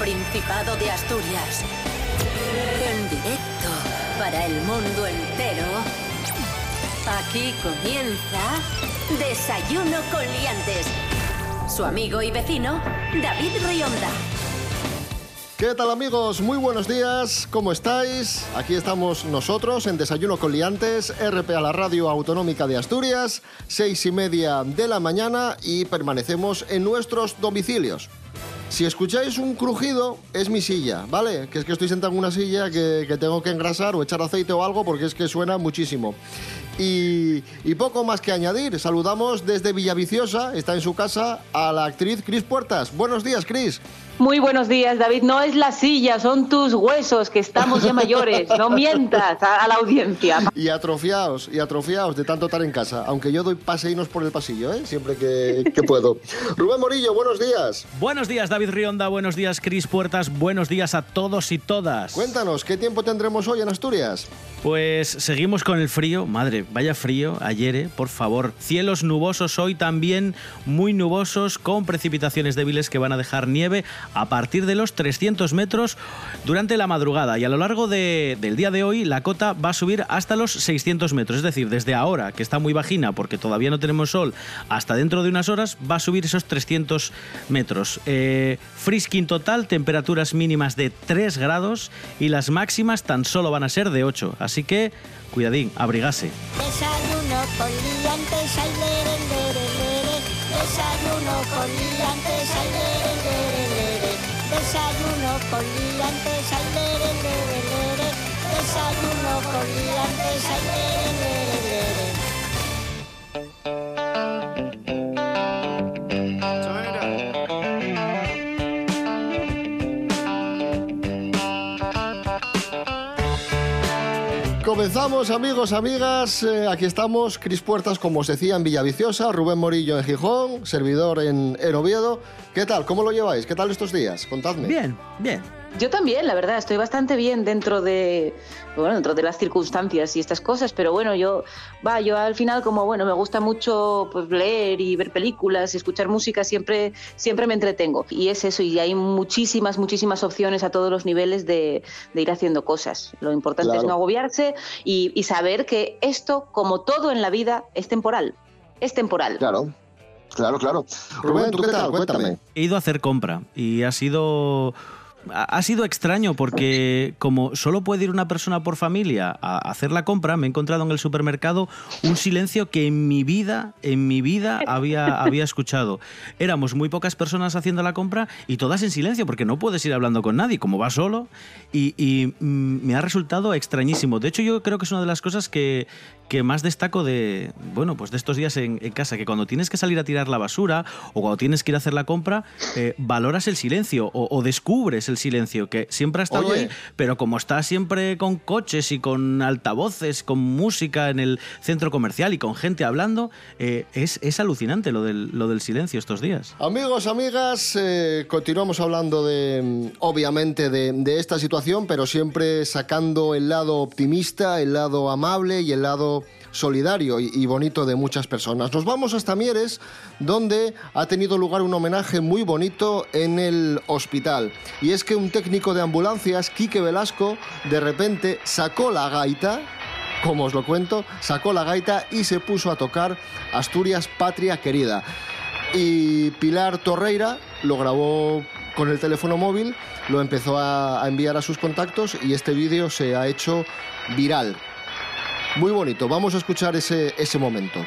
Principado de Asturias. En directo para el mundo entero. Aquí comienza Desayuno con Liantes. Su amigo y vecino, David Rionda. ¿Qué tal amigos? Muy buenos días, ¿cómo estáis? Aquí estamos nosotros en Desayuno con Liantes, RP a la Radio Autonómica de Asturias, seis y media de la mañana y permanecemos en nuestros domicilios. Si escucháis un crujido, es mi silla, ¿vale? Que es que estoy sentado en una silla que, que tengo que engrasar o echar aceite o algo porque es que suena muchísimo. Y, y, poco más que añadir. Saludamos desde Villaviciosa, está en su casa, a la actriz Cris Puertas. Buenos días, Cris. Muy buenos días, David. No es la silla, son tus huesos, que estamos ya mayores. No mientas a, a la audiencia. Y atrofiaos, y atrofiaos de tanto estar en casa. Aunque yo doy paseinos por el pasillo, ¿eh? Siempre que, que puedo. Rubén Morillo, buenos días. Buenos días, David Rionda. Buenos días, Cris Puertas. Buenos días a todos y todas. Cuéntanos, ¿qué tiempo tendremos hoy en Asturias? Pues seguimos con el frío. Madre, vaya frío ayer, ¿eh? por favor. Cielos nubosos hoy también, muy nubosos, con precipitaciones débiles que van a dejar nieve a partir de los 300 metros durante la madrugada. Y a lo largo de, del día de hoy, la cota va a subir hasta los 600 metros. Es decir, desde ahora, que está muy bajina porque todavía no tenemos sol, hasta dentro de unas horas va a subir esos 300 metros. Eh, frisking total, temperaturas mínimas de 3 grados y las máximas tan solo van a ser de 8. Así que, cuidadín, abrigase. Desayuno con liantes, ay, lere, lere, lere. Desayuno con liantes, ay, lere, lere, lere. Desayuno con liantes, ay, lere, lere, lere. Desayuno con liantes, ay, lere, lere. Comenzamos, amigos, amigas. Eh, aquí estamos, Cris Puertas, como os decía, en Villaviciosa, Rubén Morillo en Gijón, servidor en, en Oviedo. ¿Qué tal? ¿Cómo lo lleváis? ¿Qué tal estos días? Contadme. Bien, bien. Yo también, la verdad, estoy bastante bien dentro de, bueno, dentro de las circunstancias y estas cosas, pero bueno, yo, va, yo al final como, bueno, me gusta mucho pues, leer y ver películas y escuchar música, siempre, siempre me entretengo. Y es eso, y hay muchísimas, muchísimas opciones a todos los niveles de, de ir haciendo cosas. Lo importante Claro. es no agobiarse y, y saber que esto, como todo en la vida, es temporal. Es temporal. Claro, claro, claro. Rubén, ¿tú qué tal? Cuéntame. He ido a hacer compra y ha sido ha sido extraño porque como solo puede ir una persona por familia a hacer la compra, me he encontrado en el supermercado un silencio que en mi vida, en mi vida había, había escuchado. Éramos muy pocas personas haciendo la compra y todas en silencio porque no puedes ir hablando con nadie, como va solo, y, y, mm, me ha resultado extrañísimo. De hecho, yo creo que es una de las cosas que, que más destaco de, bueno, pues de estos días en, en casa, que cuando tienes que salir a tirar la basura o cuando tienes que ir a hacer la compra, eh, valoras el silencio o, o descubres el silencio, que siempre ha estado Oye. ahí, pero como está siempre con coches y con altavoces, con música en el centro comercial y con gente hablando, eh, es, es alucinante lo del, lo del silencio estos días. Amigos, amigas, eh, continuamos hablando de, obviamente, de, de esta situación, pero siempre sacando el lado optimista, el lado amable y el lado solidario y, bonito de muchas personas. Nos vamos hasta Mieres, donde ha tenido lugar un homenaje muy bonito en el hospital. Y es que un técnico de ambulancias, Quique Velasco, de repente sacó la gaita como os lo cuento, sacó la gaita y se puso a tocar Asturias Patria Querida. Y Pilar Torreira lo grabó con el teléfono móvil, lo empezó a, a enviar a sus contactos y este vídeo se ha hecho viral. Muy bonito, vamos a escuchar ese, ese momento.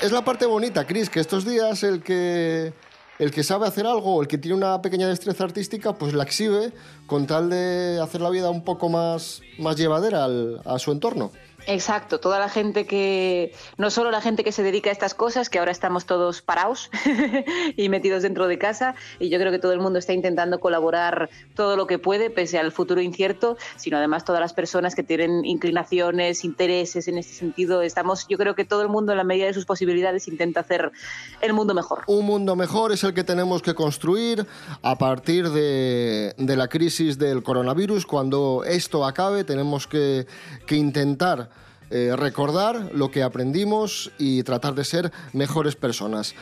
Es la parte bonita, Chris, que estos días el que el que sabe hacer algo el que tiene una pequeña destreza artística, pues la exhibe con tal de hacer la vida un poco más, más llevadera al- a su entorno. Exacto, toda la gente que, no solo la gente que se dedica a estas cosas, que ahora estamos todos parados y metidos dentro de casa, y yo creo que todo el mundo está intentando colaborar todo lo que puede, pese al futuro incierto, sino además todas las personas que tienen inclinaciones, intereses en este sentido. Estamos, yo creo que todo el mundo, en la medida de sus posibilidades, intenta hacer el mundo mejor. Un mundo mejor es el que tenemos que construir a partir de, la crisis del coronavirus. Cuando esto acabe, tenemos que intentar eh, recordar lo que aprendimos y tratar de ser mejores personas.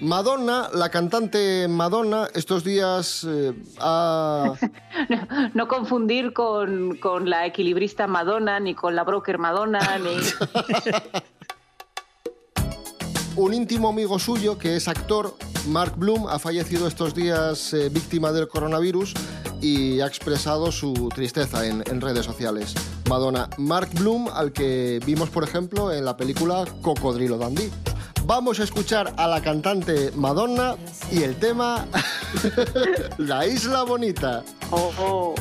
Madonna, la cantante Madonna, estos días eh, ha... no, no confundir con, con la equilibrista Madonna, ni con la broker Madonna, ni... Un íntimo amigo suyo, que es actor, Mark Bloom, ha fallecido estos días eh, víctima del coronavirus y ha expresado su tristeza en, redes sociales. Madonna, Mark Bloom, al que vimos, por ejemplo, en la película Cocodrilo Dandy. Vamos a escuchar a la cantante Madonna y el tema La Isla Bonita. Oh, oh.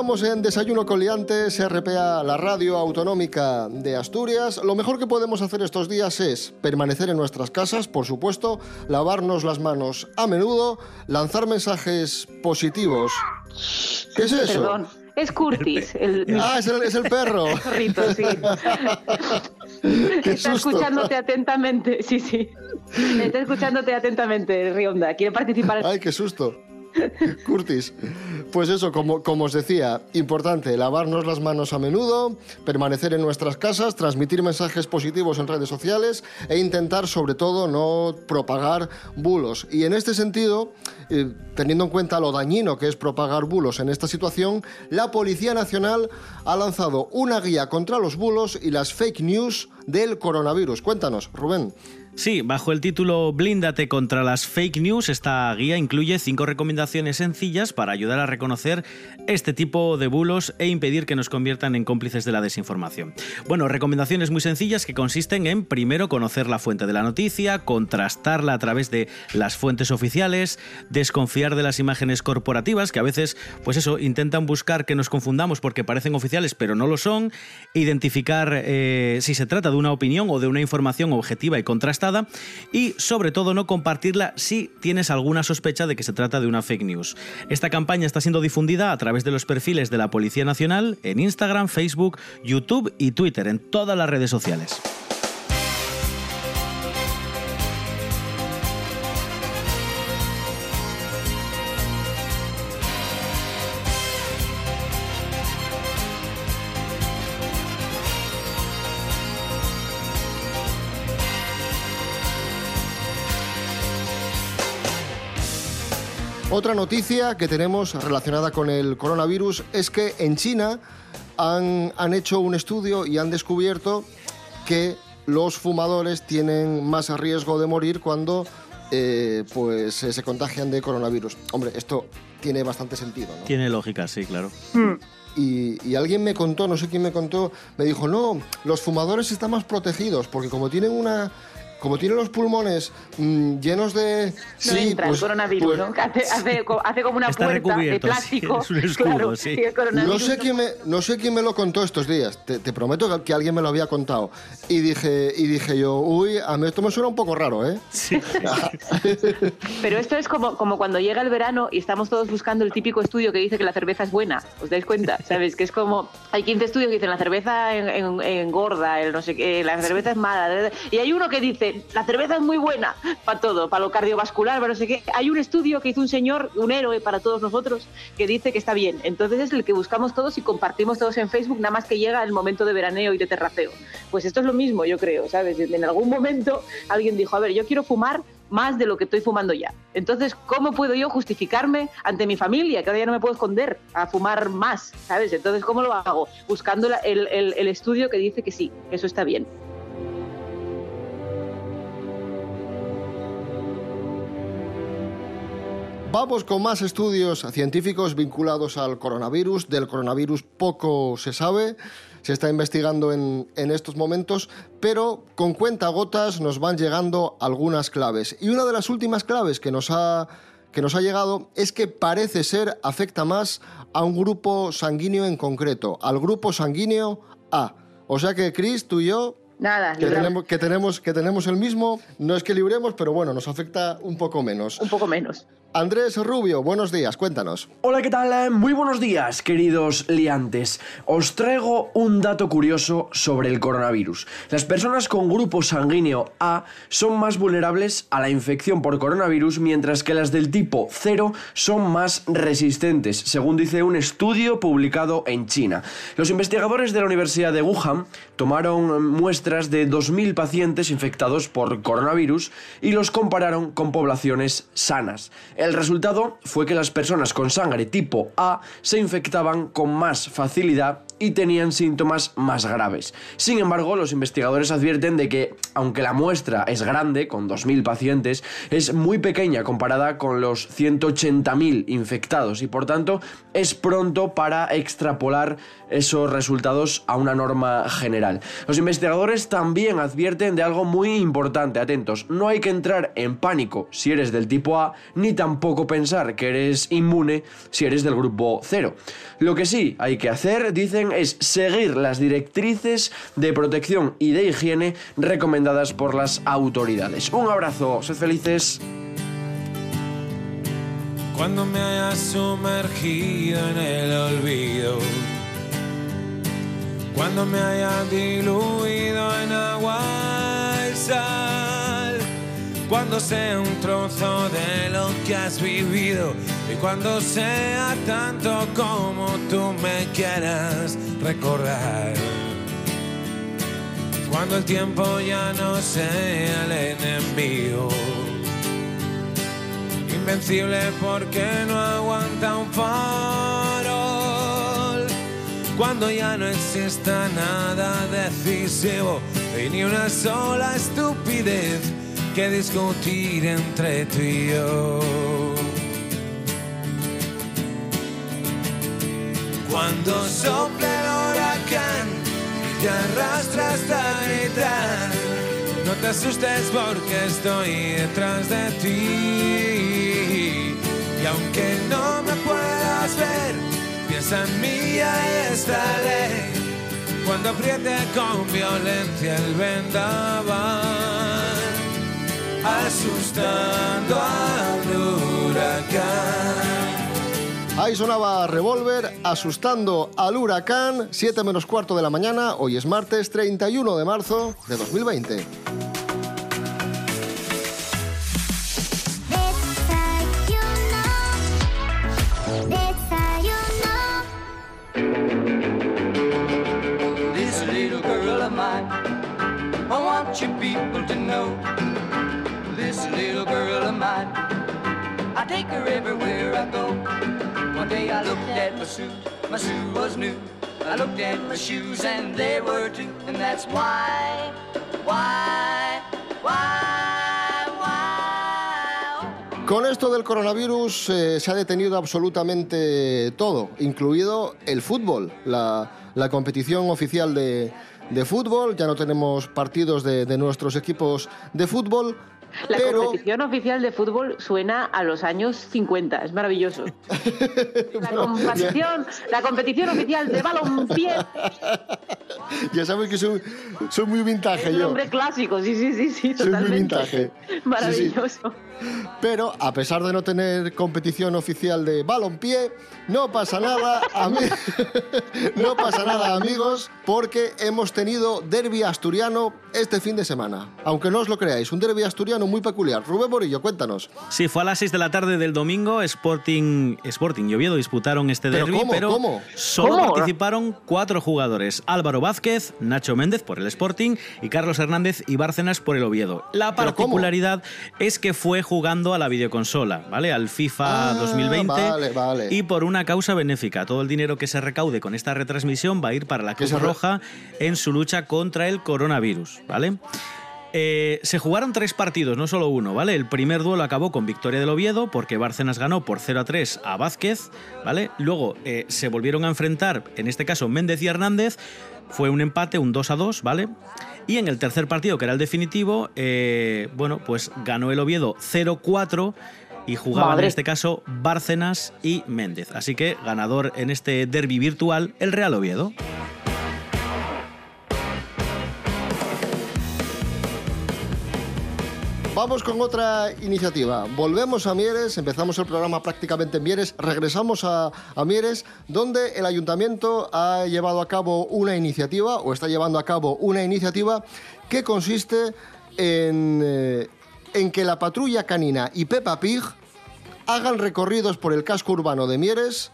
Continuamos en Desayuno con Liantes, RPA, la radio autonómica de Asturias. Lo mejor que podemos hacer estos días es permanecer en nuestras casas, por supuesto, lavarnos las manos a menudo, lanzar mensajes positivos. ¿Qué es eso? Perdón, es Curtis, el, Ah, es el, es el perro. el perrito, sí. Qué Está susto. escuchándote atentamente, sí, sí. Está escuchándote atentamente, Rionda. Quiere participar. Ay, qué susto. Curtis. Pues eso, como, os decía, importante lavarnos las manos a menudo, permanecer en nuestras casas, transmitir mensajes positivos en redes sociales e intentar sobre todo no propagar bulos. Y en este sentido, eh, teniendo en cuenta lo dañino que es propagar bulos en esta situación, la Policía Nacional ha lanzado una guía contra los bulos y las fake news del coronavirus. Cuéntanos, Rubén. Sí, bajo el título Blíndate contra las fake news, esta guía incluye cinco recomendaciones sencillas para ayudar a reconocer este tipo de bulos e impedir que nos conviertan en cómplices de la desinformación. Bueno, recomendaciones muy sencillas que consisten en primero conocer la fuente de la noticia, contrastarla a través de las fuentes oficiales, desconfiar de las imágenes corporativas que a veces, pues eso, intentan buscar que nos confundamos porque parecen oficiales pero no lo son, identificar eh, si se trata de una opinión o de una información objetiva y contrastada y sobre todo no compartirla si tienes alguna sospecha de que se trata de una fake news. Esta campaña está siendo difundida a través de los perfiles de la Policía Nacional en Instagram, Facebook, YouTube y Twitter, en todas las redes sociales. Otra noticia que tenemos relacionada con el coronavirus es que en China han, han hecho un estudio y han descubierto que los fumadores tienen más riesgo de morir cuando eh, pues eh, se contagian de coronavirus. Hombre, esto tiene bastante sentido, ¿no? Tiene lógica, sí, claro. Y, y alguien me contó, no sé quién me contó, me dijo, no, los fumadores están más protegidos porque como tienen una... Como tienen los pulmones mm, llenos de... No entra pues- el coronavirus, pues- ¿no? Hace, hace, hace como una Está puerta de sí, plástico. es un escudo, claro, sí. No sé, quién me, no sé quién me lo contó estos días. Te, te prometo que, que alguien me lo había contado. Y dije, y dije yo, uy, a mí esto me suena un poco raro, ¿eh? Sí. Pero esto es como, como cuando llega el verano y estamos todos buscando el típico estudio que dice que la cerveza es buena. ¿Os dais cuenta? ¿Sabes? Que es como. Hay 15 estudios que dicen la cerveza en- en- engorda, el no sé qué, la cerveza es mala. Y hay uno que dice la cerveza es muy buena para todo, para lo cardiovascular, para no sé. Hay un estudio que hizo un señor, un héroe para todos nosotros, que dice que está bien. Entonces es el que buscamos todos y compartimos todos en Facebook, nada más que llega el momento de veraneo y de terraceo. Pues esto es lo mismo, yo creo, ¿sabes? En algún momento alguien dijo, a ver, yo quiero fumar más de lo que estoy fumando ya. Entonces, ¿cómo puedo yo justificarme ante mi familia? Que ahora ya no me puedo esconder a fumar más, ¿sabes? Entonces, ¿cómo lo hago? Buscando el- el estudio que dice que sí, que eso está bien. Vamos con más estudios científicos vinculados al coronavirus. Del coronavirus poco se sabe, se está investigando en, en estos momentos, pero con cuentagotas nos van llegando algunas claves. Y una de las últimas claves que nos ha, que nos ha llegado es que parece ser afecta más a un grupo sanguíneo en concreto, al grupo sanguíneo A. O sea que, Chris, tú y yo Nada, que tenemos, que, tenemos, que tenemos el mismo, no es que libremos, pero bueno, nos afecta un poco menos. un poco menos. Andrés Rubio, buenos días, cuéntanos. Hola, ¿qué tal? Muy buenos días, queridos liantes. Os traigo un dato curioso sobre el coronavirus. Las personas con grupo sanguíneo A son más vulnerables a la infección por coronavirus, mientras que las del tipo 0 son más resistentes, según dice un estudio publicado en China. Los investigadores de la Universidad de Wuhan tomaron muestras de 2.000 pacientes infectados por coronavirus y los compararon con poblaciones sanas. El resultado fue que las personas con sangre tipo A se infectaban con más facilidad y tenían síntomas más graves. Sin embargo, los investigadores advierten de que, aunque la muestra es grande, con 2.000 pacientes, es muy pequeña comparada con los 180.000 infectados y por tanto es pronto para extrapolar esos resultados a una norma general. Los investigadores también advierten de algo muy importante, atentos, no hay que entrar en pánico si eres del tipo A, ni tampoco pensar que eres inmune si eres del grupo 0. Lo que sí hay que hacer, dicen, es seguir las directrices de protección y de higiene recomendadas por las autoridades. Un abrazo, sed felices. Cuando me haya sumergido en el olvido, cuando me haya diluido en agua y sal, cuando sea un trozo de lo que has vivido y cuando sea tanto como tú me quieras recordar. Cuando el tiempo ya no sea el enemigo invencible porque no aguanta un farol. Cuando ya no exista nada decisivo y ni una sola estupidez que discutir entre tú y yo. Cuando sople el huracán y te arrastra hasta gritar. No te asustes porque estoy detrás de ti. Y aunque no me puedas ver, piensa en mí y ahí estaré. Cuando apriete con violencia el vendaval, asustando al huracán. Ahí sonaba Revolver asustando al huracán, 7 menos cuarto de la mañana, hoy es martes 31 de marzo de 2020. Desayuno, desayuno. This little girl of mine, I want you people to know. This little girl of mine, I take her everywhere looked at my suit, my suit was new. I looked at my shoes and they were too, and that's why, why, why. Con esto del coronavirus eh, se ha detenido absolutamente todo, incluido el fútbol, la, la competición oficial de, de fútbol. Ya no tenemos partidos de, de nuestros equipos de fútbol. La pero competición oficial de fútbol suena a los años 50, es maravilloso. La competición, la competición oficial de balompié ya sabes que soy, soy muy vintage es un yo. hombre clásico, sí, sí, sí, sí, Soy muy totalmente. vintage. Maravilloso. Pero a pesar de no tener competición oficial de balompié, no pasa nada, ami- no pasa nada, amigos, porque hemos tenido derby asturiano este fin de semana. Aunque no os lo creáis, un derby asturiano muy peculiar. Rubén Morillo, cuéntanos. Sí, fue a las 6 de la tarde del domingo. Sporting, Sporting y Oviedo disputaron este ¿Pero derby, cómo? pero ¿Cómo? solo ¿Cómo? participaron cuatro jugadores: Álvaro Vázquez, Nacho Méndez por el Sporting y Carlos Hernández y Bárcenas por el Oviedo. La particularidad es que fue jugando a la videoconsola, ¿vale? Al FIFA Ah, 2020 vale, vale. y por una causa benéfica. Todo el dinero que se recaude con esta retransmisión va a ir para la Cruz Roja en su lucha contra el coronavirus, ¿vale? Eh, se jugaron tres partidos, no solo uno, ¿vale? El primer duelo acabó con victoria del Oviedo porque Bárcenas ganó por 0 a 3 a Vázquez, ¿vale? Luego eh, se volvieron a enfrentar, en este caso Méndez y Hernández, fue un empate, un 2 a 2, ¿vale? Y en el tercer partido, que era el definitivo, eh, bueno, pues ganó el Oviedo 0-4 y jugaban Madre. en este caso Bárcenas y Méndez. Así que ganador en este derby virtual, el Real Oviedo. Vamos con otra iniciativa. Volvemos a Mieres, empezamos el programa prácticamente en Mieres, regresamos a, Mieres, donde el ayuntamiento ha llevado a cabo una iniciativa, o está llevando a cabo una iniciativa, que consiste en, eh, en que la patrulla canina y Peppa Pig hagan recorridos por el casco urbano de Mieres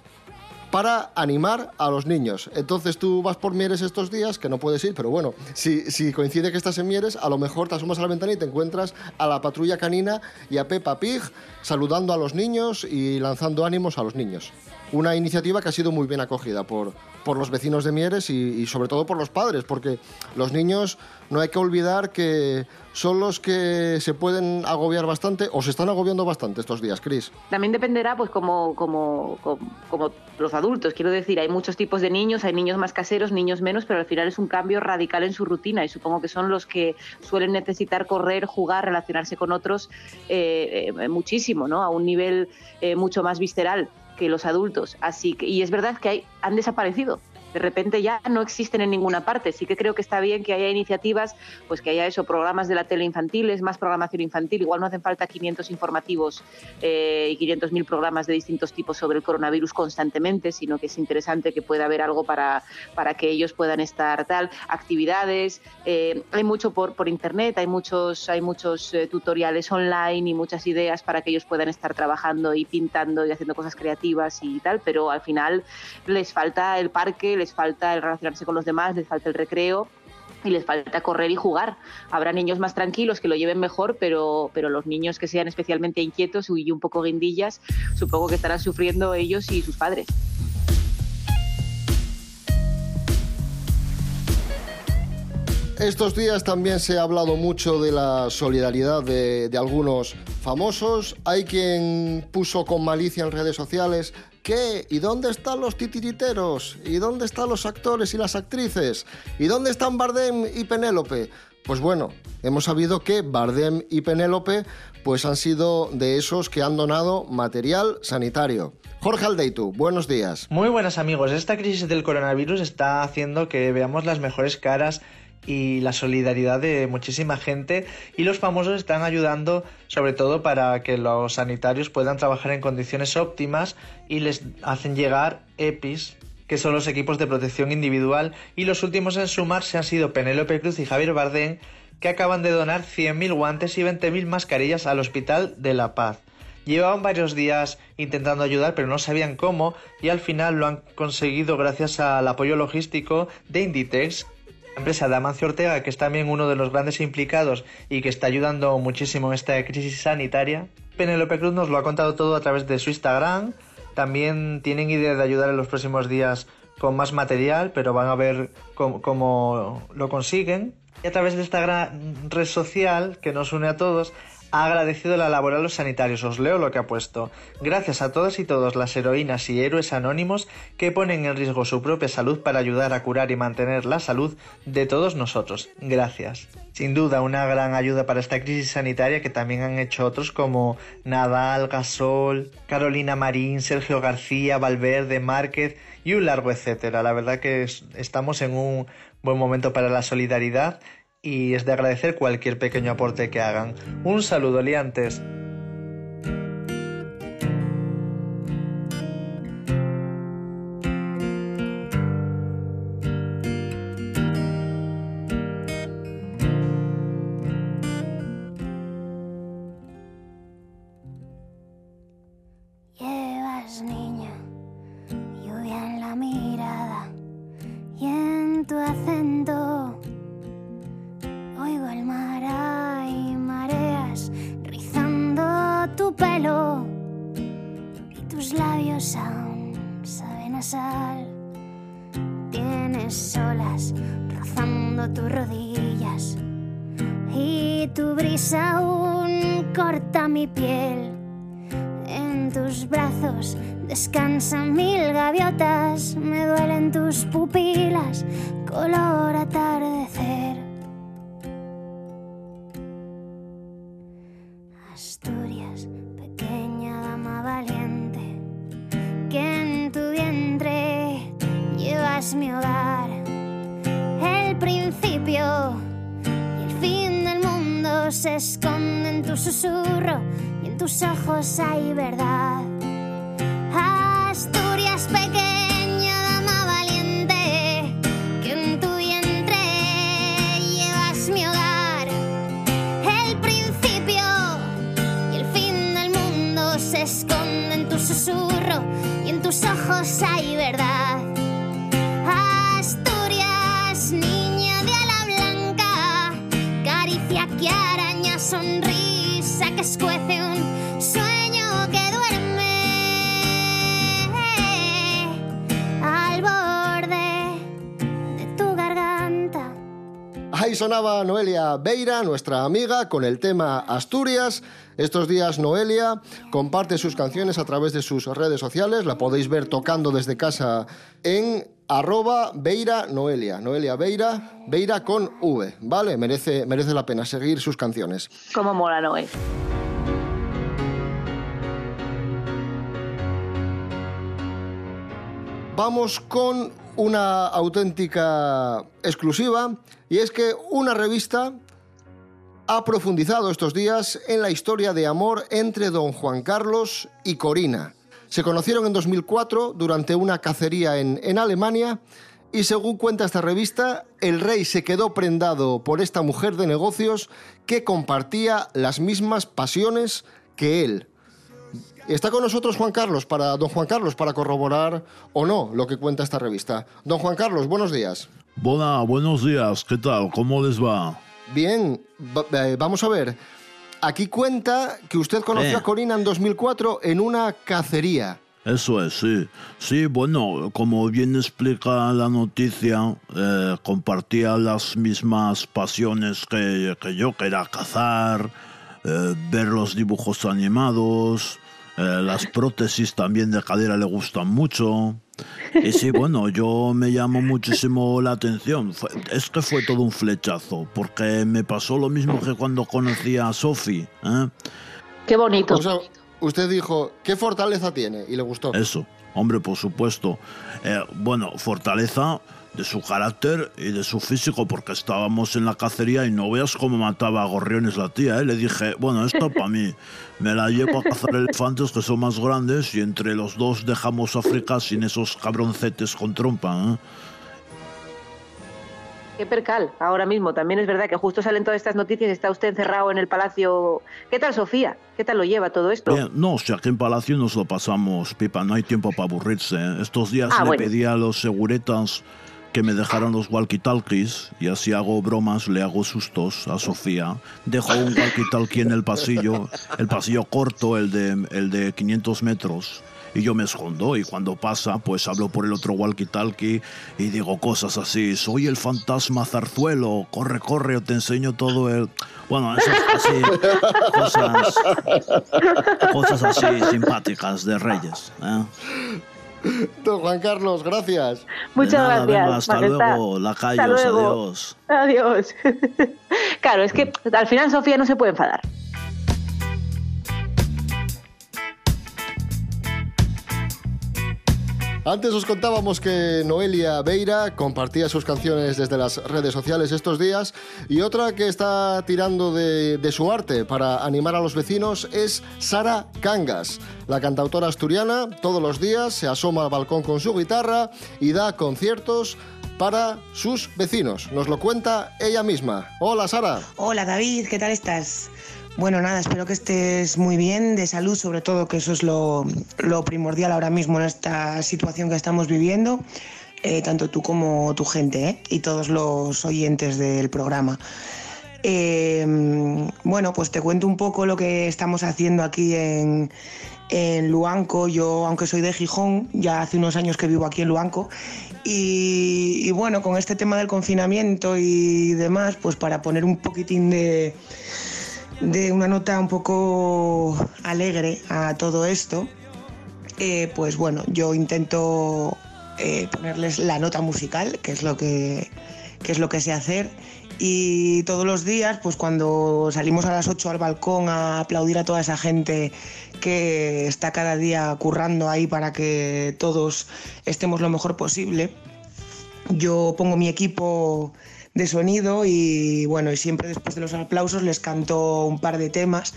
para animar a los niños. Entonces tú vas por Mieres estos días, que no puedes ir, pero bueno, si, coincide que estás en Mieres, a lo mejor te asomas a la ventana y te encuentras a la patrulla canina y a Peppa Pig saludando a los niños y lanzando ánimos a los niños. Una iniciativa que ha sido muy bien acogida por, por los vecinos de Mieres y, y sobre todo por los padres, porque los niños no hay que olvidar que son los que se pueden agobiar bastante o se están agobiando bastante estos días, Cris. También dependerá, pues, como, como, como, como los adultos. Quiero decir, hay muchos tipos de niños, hay niños más caseros, niños menos, pero al final es un cambio radical en su rutina y supongo que son los que suelen necesitar correr, jugar, relacionarse con otros eh, eh, muchísimo, ¿no? A un nivel eh, mucho más visceral que los adultos. Así que, y es verdad que hay, han desaparecido. De repente ya no existen en ninguna parte. Sí que creo que está bien que haya iniciativas, pues que haya eso, programas de la tele infantiles, más programación infantil. Igual no hacen falta 500 informativos eh, y 500.000 programas de distintos tipos sobre el coronavirus constantemente, sino que es interesante que pueda haber algo para, para que ellos puedan estar tal. Actividades, eh, hay mucho por, por internet, hay muchos, hay muchos eh, tutoriales online y muchas ideas para que ellos puedan estar trabajando y pintando y haciendo cosas creativas y tal, pero al final les falta el parque, falta el relacionarse con los demás, les falta el recreo y les falta correr y jugar. Habrá niños más tranquilos que lo lleven mejor, pero, pero los niños que sean especialmente inquietos y un poco guindillas, supongo que estarán sufriendo ellos y sus padres. Estos días también se ha hablado mucho de la solidaridad de, algunos famosos. Hay quien puso con malicia en redes sociales ¿Qué? ¿Y dónde están los titiriteros? ¿Y dónde están los actores y las actrices? ¿Y dónde están Bardem y Penélope? Pues bueno, hemos sabido que Bardem y Penélope pues han sido de esos que han donado material sanitario. Jorge Aldeitu, buenos días. Muy buenas amigos, esta crisis del coronavirus está haciendo que veamos las mejores caras y la solidaridad de muchísima gente y los famosos están ayudando sobre todo para que los sanitarios puedan trabajar en condiciones óptimas y les hacen llegar EPIs que son los equipos de protección individual y los últimos en sumarse han sido Penélope Cruz y Javier Bardem que acaban de donar 100.000 guantes y 20.000 mascarillas al Hospital de La Paz. Llevaban varios días intentando ayudar, pero no sabían cómo, y al final lo han conseguido gracias al apoyo logístico de Inditex, empresa de Amancio Ortega, que es también uno de los grandes implicados y que está ayudando muchísimo en esta crisis sanitaria. Penélope Cruz nos lo ha contado todo a través de su Instagram. También tienen idea de ayudar en los próximos días con más material, pero van a ver cómo, cómo lo consiguen. Y a través de esta gran red social que nos une a todos, ha agradecido la labor a los sanitarios. Os leo lo que ha puesto. Gracias a todas y todos las heroínas y héroes anónimos que ponen en riesgo su propia salud para ayudar a curar y mantener la salud de todos nosotros. Gracias. Sin duda, una gran ayuda para esta crisis sanitaria que también han hecho otros como Nadal, Gasol, Carolina Marín, Sergio García, Valverde, Márquez y un largo etcétera. La verdad que es- estamos en un buen momento para la solidaridad y es de agradecer cualquier pequeño aporte que hagan. Un saludo, liantes. Mi hogar. El principio y el fin del mundo se esconde en tu susurro y en tus ojos hay verdad. Asturias pequeña dama valiente, que en tu vientre llevas mi hogar. El principio y el fin del mundo se esconde en tu susurro y en tus ojos hay verdad. sunrise. Ahí sonaba Noelia Beira, nuestra amiga, con el tema Asturias. Estos días Noelia comparte sus canciones a través de sus redes sociales. La podéis ver tocando desde casa en arroba Beira Noelia. Noelia Beira, Beira con V, ¿vale? Merece, merece la pena seguir sus canciones. Cómo mola, Noé. Vamos con una auténtica exclusiva y es que una revista ha profundizado estos días en la historia de amor entre don Juan Carlos y Corina. Se conocieron en 2004 durante una cacería en, en Alemania y según cuenta esta revista, el rey se quedó prendado por esta mujer de negocios que compartía las mismas pasiones que él. Está con nosotros Juan Carlos para don Juan Carlos para corroborar o no lo que cuenta esta revista. Don Juan Carlos, buenos días. Buena, buenos días, ¿qué tal? ¿Cómo les va? Bien, eh, vamos a ver. Aquí cuenta que usted conoció Eh. a Corina en 2004 en una cacería. Eso es, sí. Sí, bueno, como bien explica la noticia, eh, compartía las mismas pasiones que, que yo, que era cazar, eh, ver los dibujos animados, eh, las prótesis también de cadera le gustan mucho. Y sí, bueno, yo me llamó muchísimo la atención. Fue- es que fue todo un flechazo, porque me pasó lo mismo que cuando conocí a Sophie. ¿eh? Qué bonito. O sea, usted dijo, ¿qué fortaleza tiene? Y le gustó. Eso, hombre, por supuesto. Eh, bueno, fortaleza de su carácter y de su físico, porque estábamos en la cacería y no veas cómo mataba a gorriones la tía, ¿eh? Le dije, bueno, esto para mí. Me la llevo a cazar elefantes que son más grandes y entre los dos dejamos África sin esos cabroncetes con trompa, ¿eh? Qué percal, ahora mismo. También es verdad que justo salen todas estas noticias y está usted encerrado en el palacio. ¿Qué tal, Sofía? ¿Qué tal lo lleva todo esto? Bien, no, si aquí en Palacio nos lo pasamos, Pipa, no hay tiempo para aburrirse. ¿eh? Estos días Ah, le bueno. pedí a los seguretas que me dejaran los walkie-talkies y así hago bromas, le hago sustos a Sofía. Dejo un walkie-talkie en el pasillo, el pasillo corto, el de, el de 500 metros. Y yo me escondo y cuando pasa, pues hablo por el otro walkie-talkie y digo cosas así. Soy el fantasma zarzuelo, corre, corre, o te enseño todo el... Bueno, esas así, cosas, cosas así simpáticas de Reyes. ¿eh? Don Juan Carlos, gracias. Muchas nada, gracias. venga, hasta majestad. luego, lacayos, Hasta luego. adiós. Adiós. claro, es que al final Sofía no se puede enfadar. Antes os contábamos que Noelia Beira compartía sus canciones desde las redes sociales estos días y otra que está tirando de, su arte para animar a los vecinos es Sara Cangas. La cantautora asturiana todos los días se asoma al balcón con su guitarra y da conciertos para sus vecinos. Nos lo cuenta ella misma. Hola Sara. Hola David, ¿qué tal estás? Bueno, nada, espero que estés muy bien, de salud sobre todo, que eso es lo, primordial ahora mismo en esta situación que estamos viviendo, eh, tanto tú como tu gente ¿eh? y todos los oyentes del programa. Eh, bueno, pues te cuento un poco lo que estamos haciendo aquí en, en Luanco. Yo, aunque soy de Gijón, ya hace unos años que vivo aquí en Luanco. Y bueno, con este tema del confinamiento y demás, pues para poner un poquitín de, de una nota un poco alegre a todo esto, eh, pues bueno, yo intento eh, ponerles la nota musical, que es lo que, que es lo que sé hacer. Y todos los días, pues cuando salimos a las 8 al balcón a aplaudir a toda esa gente que está cada día currando ahí para que todos estemos lo mejor posible, yo pongo mi equipo de sonido y bueno, y siempre después de los aplausos les canto un par de temas.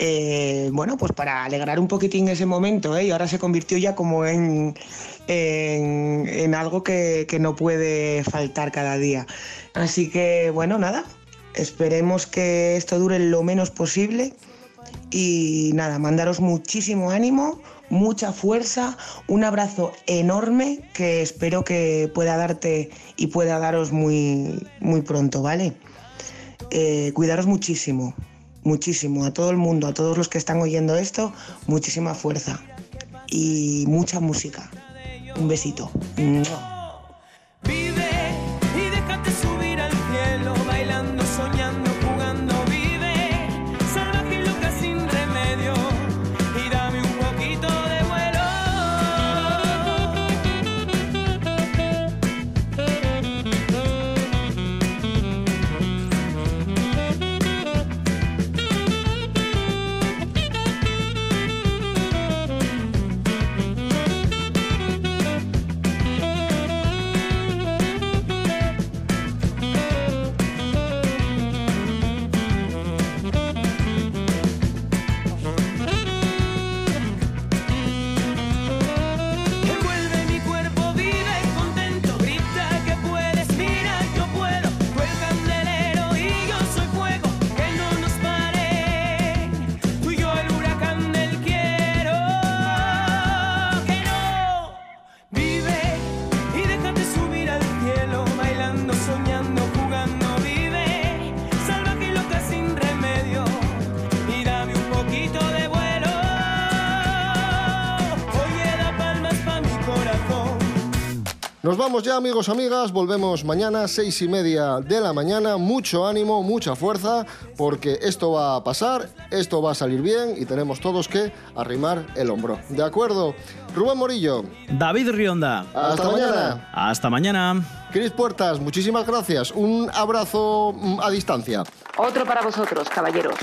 eh, bueno, pues para alegrar un poquitín ese momento, ¿eh? y ahora se convirtió ya como en, en, en algo que, que no puede faltar cada día. Así que bueno, nada, esperemos que esto dure lo menos posible y nada, mandaros muchísimo ánimo, mucha fuerza, un abrazo enorme que espero que pueda darte y pueda daros muy, muy pronto, ¿vale? Eh, cuidaros muchísimo, muchísimo, a todo el mundo, a todos los que están oyendo esto, muchísima fuerza y mucha música. Un besito. Vamos ya, amigos, amigas. Volvemos mañana, seis y media de la mañana. Mucho ánimo, mucha fuerza, porque esto va a pasar, esto va a salir bien y tenemos todos que arrimar el hombro. ¿De acuerdo? Rubén Morillo. David Rionda. Hasta mañana. Hasta mañana. Cris Puertas, muchísimas gracias. Un abrazo mm, a distancia. Otro para vosotros, caballeros.